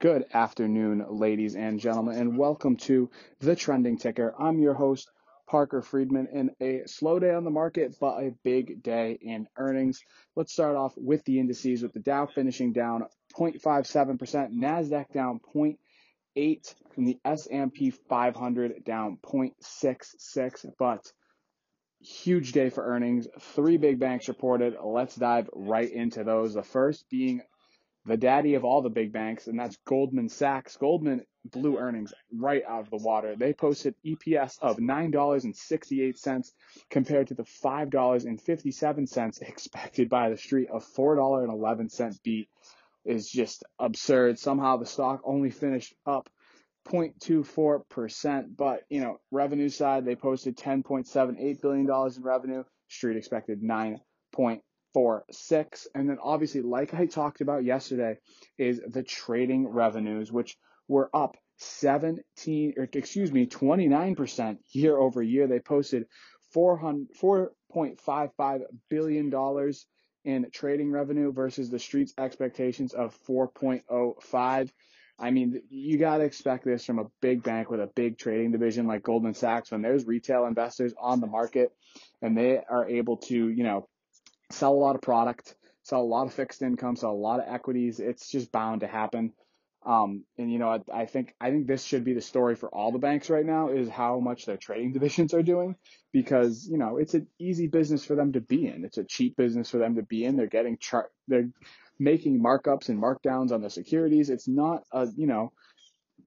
Good afternoon, ladies and gentlemen, and welcome to the Trending Ticker. I'm your host, Parker Friedman, in a slow day on the market, but a big day in earnings. Let's start off with the indices, with the Dow finishing down 0.57%, Nasdaq down 0.8, and the S&P 500 down 0.66. But huge day for earnings. Three big banks reported. Let's dive right into those. The first being the daddy of all the big banks, and that's Goldman Sachs. Goldman blew earnings right out of the water. They posted EPS of $9.68 compared to the $5.57 expected by the street. A $4.11 beat is just absurd. Somehow the stock only finished up 0.24%, but you know, revenue side, they posted $10.78 billion in revenue. Street expected 9 for six. And then obviously, like I talked about yesterday, is the trading revenues, which were up 17, or excuse me, 29% year over year. They posted $4.55 billion in trading revenue versus the street's expectations of 4.05. I mean, you got to expect this from a big bank with a big trading division like Goldman Sachs when there's retail investors on the market and they are able to, you know, sell a lot of product, sell a lot of fixed income, sell a lot of equities. It's just bound to happen. Um, and you know, I, I, think I think this should be the story for all the banks right now is how much their trading divisions are doing because you know it's an easy business for them to be in. It's a cheap business for them to be in. They're getting chart, they're making markups and markdowns on the securities. It's not a you know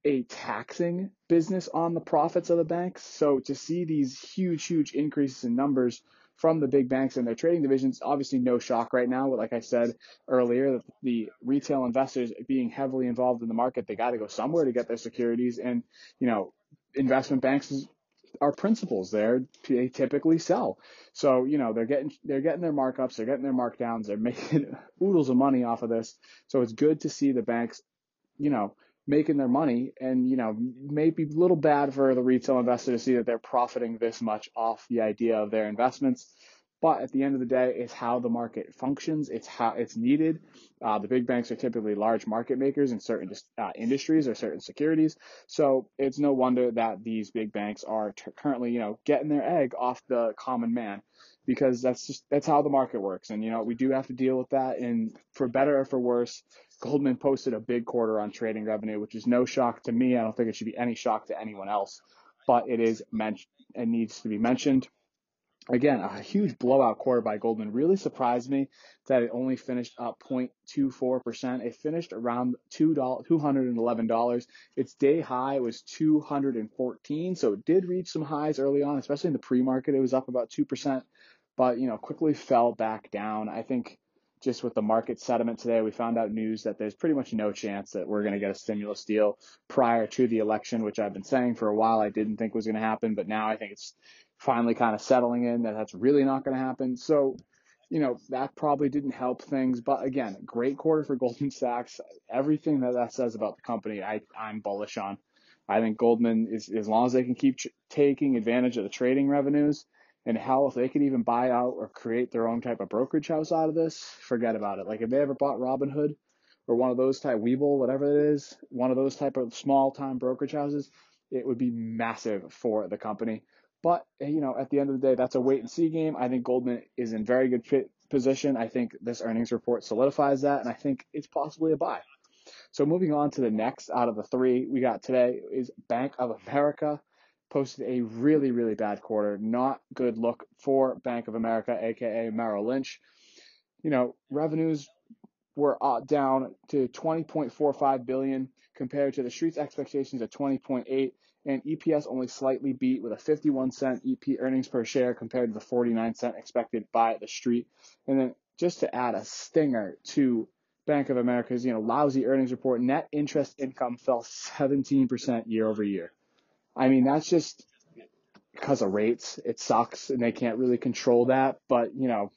a taxing business on the profits of the banks. So to see these huge, huge increases in numbers from the big banks and their trading divisions. Obviously, no shock right now. But like I said earlier, the retail investors being heavily involved in the market, they got to go somewhere to get their securities. And, you know, investment banks are principals there. They typically sell. So, you know, they're getting, they're getting their markups, they're getting their markdowns, they're making oodles of money off of this. So it's good to see the banks, you know, making their money and you know maybe a little bad for the retail investor to see that they're profiting this much off the idea of their investments but at the end of the day it's how the market functions. It's how it's needed. Uh, the big banks are typically large market makers in certain uh, industries or certain securities. So it's no wonder that these big banks are t- currently you know getting their egg off the common man because that's just that's how the market works. And you know we do have to deal with that. And for better or for worse Goldman posted a big quarter on trading revenue, which is no shock to me. I don't think it should be any shock to anyone else, but it is mentioned and needs to be mentioned. Again, a huge blowout quarter by Goldman really surprised me that it only finished up 0.24%. It finished around $211. Its day high was 214, so it did reach some highs early on, especially in the pre-market. It was up about 2%, but you know, quickly fell back down. I think just with the market sentiment today, we found out news that there's pretty much no chance that we're going to get a stimulus deal prior to the election, which I've been saying for a while I didn't think was going to happen, but now I think it's finally kind of settling in that that's really not going to happen. So, you know, that probably didn't help things. But again, great quarter for Goldman Sachs. Everything that that says about the company, I, I'm bullish on. I think Goldman is, as long as they can keep taking advantage of the trading revenues, and hell, if they could even buy out or create their own type of brokerage house out of this, forget about it. Like if they ever bought Robinhood or one of those type Webull, whatever it is, one of those type of small time brokerage houses, it would be massive for the company. But eh, you know, at the end of the day, that's a wait and see game. I think Goldman is in very good fit position. I think this earnings report solidifies that, and I think it's possibly a buy. So moving on to the next out of the three we got today is Bank of America posted a really, really bad quarter. Not good look for Bank of America, aka Merrill Lynch. You know, revenues were uh, down to 20.45 billion compared to the street's expectations of 20.8 and EPS only slightly beat with a 51 cent EP earnings per share compared to the 49 cent expected by the street. And then just to add a stinger to Bank of America's, you know, lousy earnings report, net interest income fell 17% year over year. I mean, that's just because of rates. It sucks and they can't really control that. But, you know,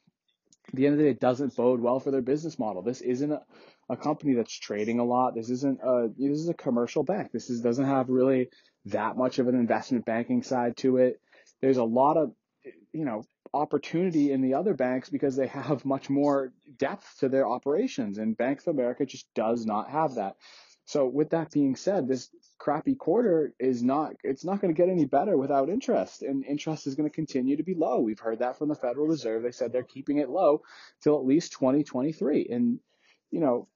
at the end of the day, it doesn't bode well for their business model. This isn't a, a company that's trading a lot. This isn't a, this is a commercial bank. This is, doesn't have really that much of an investment banking side to it. There's a lot of, you know, opportunity in the other banks because they have much more depth to their operations and Bank of America just does not have that. So with that being said, this crappy quarter is not it's not going to get any better without interest and interest is going to continue to be low. We've heard that from the Federal Reserve. They said they're keeping it low till at least 2023 and you know,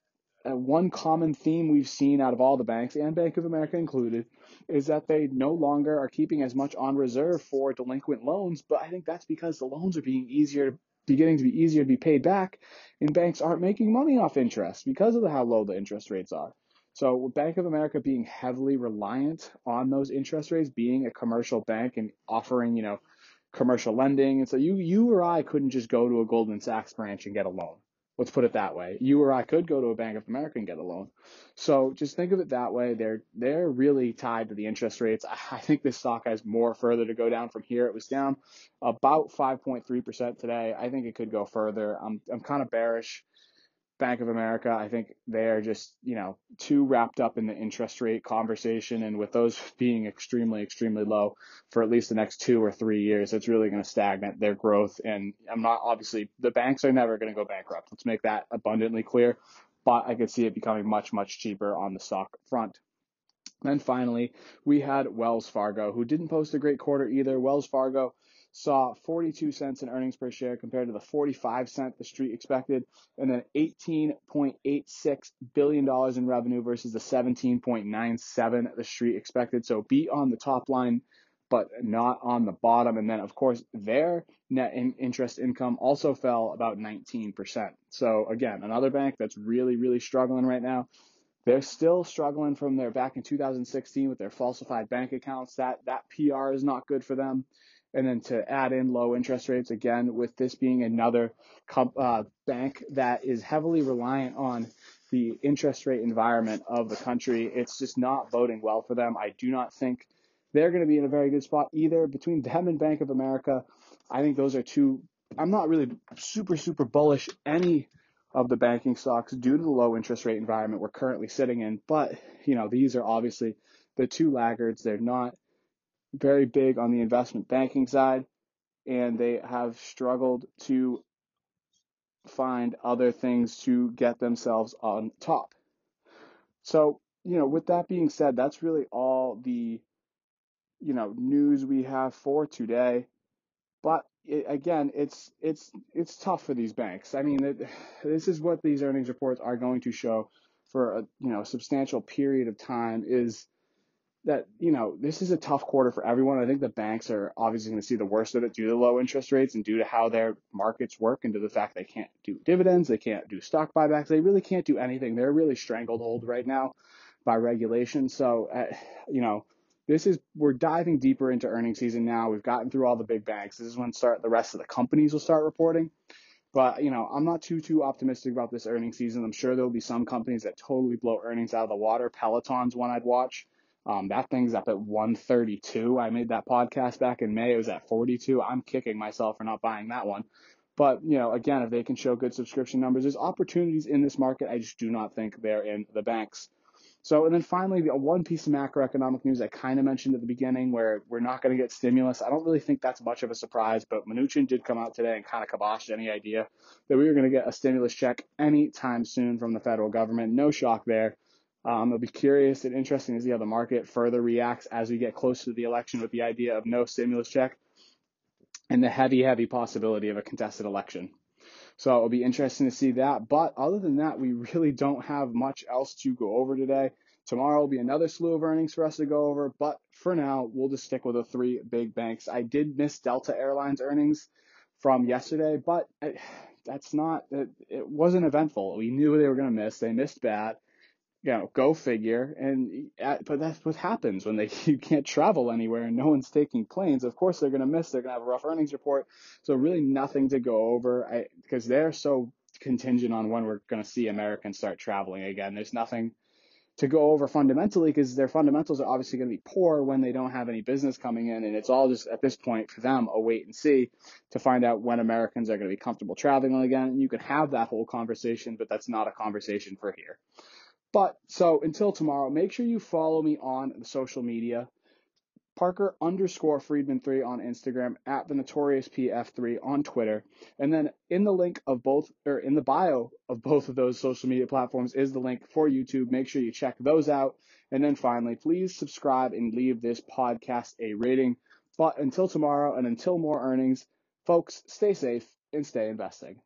one common theme we've seen out of all the banks and Bank of America included is that they no longer are keeping as much on reserve for delinquent loans, but I think that's because the loans are being easier beginning to be easier to be paid back and banks aren't making money off interest because of the, how low the interest rates are. So with Bank of America being heavily reliant on those interest rates, being a commercial bank and offering, you know, commercial lending. And so you you or I couldn't just go to a Goldman Sachs branch and get a loan. Let's put it that way. You or I could go to a Bank of America and get a loan. So just think of it that way. They're they're really tied to the interest rates. I think this stock has more further to go down from here. It was down about 5.3% today. I think it could go further. I'm I'm kind of bearish Bank of America, I think they're just, you know, too wrapped up in the interest rate conversation. And with those being extremely, extremely low for at least the next two or three years, it's really going to stagnate their growth. And I'm not obviously, the banks are never going to go bankrupt. Let's make that abundantly clear. But I could see it becoming much, much cheaper on the stock front. Then finally, we had Wells Fargo, who didn't post a great quarter either. Wells Fargo saw 42 cents in earnings per share compared to the 45 cent the street expected, and then 18.86 billion dollars in revenue versus the 17.97 the street expected. So beat on the top line, but not on the bottom. And then of course their net in interest income also fell about 19%. So again, another bank that's really really struggling right now. They're still struggling from their back in 2016 with their falsified bank accounts. That that PR is not good for them and then to add in low interest rates again with this being another uh, bank that is heavily reliant on the interest rate environment of the country it's just not boding well for them. I do not think they're going to be in a very good spot either. Between them and bank of america i think those are two i'm not really super super bullish any of the banking stocks due to the low interest rate environment we're currently sitting in. But you know these are obviously the two laggards. They're not very big on the investment banking side, and they have struggled to find other things to get themselves on top. So, you know, with that being said, that's really all the, you know, news we have for today. But it, again, it's it's it's tough for these banks. I mean, it, this is what these earnings reports are going to show for a you know substantial period of time is that you know this is a tough quarter for everyone. I think the banks are obviously going to see the worst of it due to low interest rates and due to how their markets work and to the fact they can't do dividends, they can't do stock buybacks, they really can't do anything. They're really strangled hold right now by regulation. So, uh, you know, this is we're diving deeper into earnings season now. We've gotten through all the big banks. This is when start the rest of the companies will start reporting. But you know, I'm not too too optimistic about this earnings season. I'm sure there'll be some companies that totally blow earnings out of the water. Peloton's one I'd watch. Um, that thing's up at 132. I made that podcast back in May. It was at 42. I'm kicking myself for not buying that one. But, you know, again, if they can show good subscription numbers, there's opportunities in this market. I just do not think they're in the banks. So, and then finally, the one piece of macroeconomic news I kind of mentioned at the beginning where we're not going to get stimulus. I don't really think that's much of a surprise, but Mnuchin did come out today and kind of kiboshed any idea that we were going to get a stimulus check anytime soon from the federal government. No shock there. Um, it'll be curious and interesting to see how the market further reacts as we get closer to the election with the idea of no stimulus check and the heavy, heavy possibility of a contested election. So it'll be interesting to see that. But other than that, we really don't have much else to go over today. Tomorrow will be another slew of earnings for us to go over. But for now, we'll just stick with the three big banks. I did miss Delta Airlines earnings from yesterday, but that's not, it, it wasn't eventful. We knew they were going to miss. They missed bad you know, go figure. And uh, but that's what happens when they you can't travel anywhere and no one's taking planes. Of course, they're going to miss. They're going to have a rough earnings report. So really, nothing to go over because they're so contingent on when we're going to see Americans start traveling again. There's nothing to go over fundamentally because their fundamentals are obviously going to be poor when they don't have any business coming in, and it's all just at this point for them a wait and see to find out when Americans are going to be comfortable traveling again. And you can have that whole conversation, but that's not a conversation for here. But so until tomorrow, make sure you follow me on the social media Parker underscore Friedman three on Instagram, at the Notorious PF3 on Twitter, and then in the link of both or in the bio of both of those social media platforms is the link for YouTube. Make sure you check those out. And then finally, please subscribe and leave this podcast a rating. But until tomorrow and until more earnings, folks, stay safe and stay investing.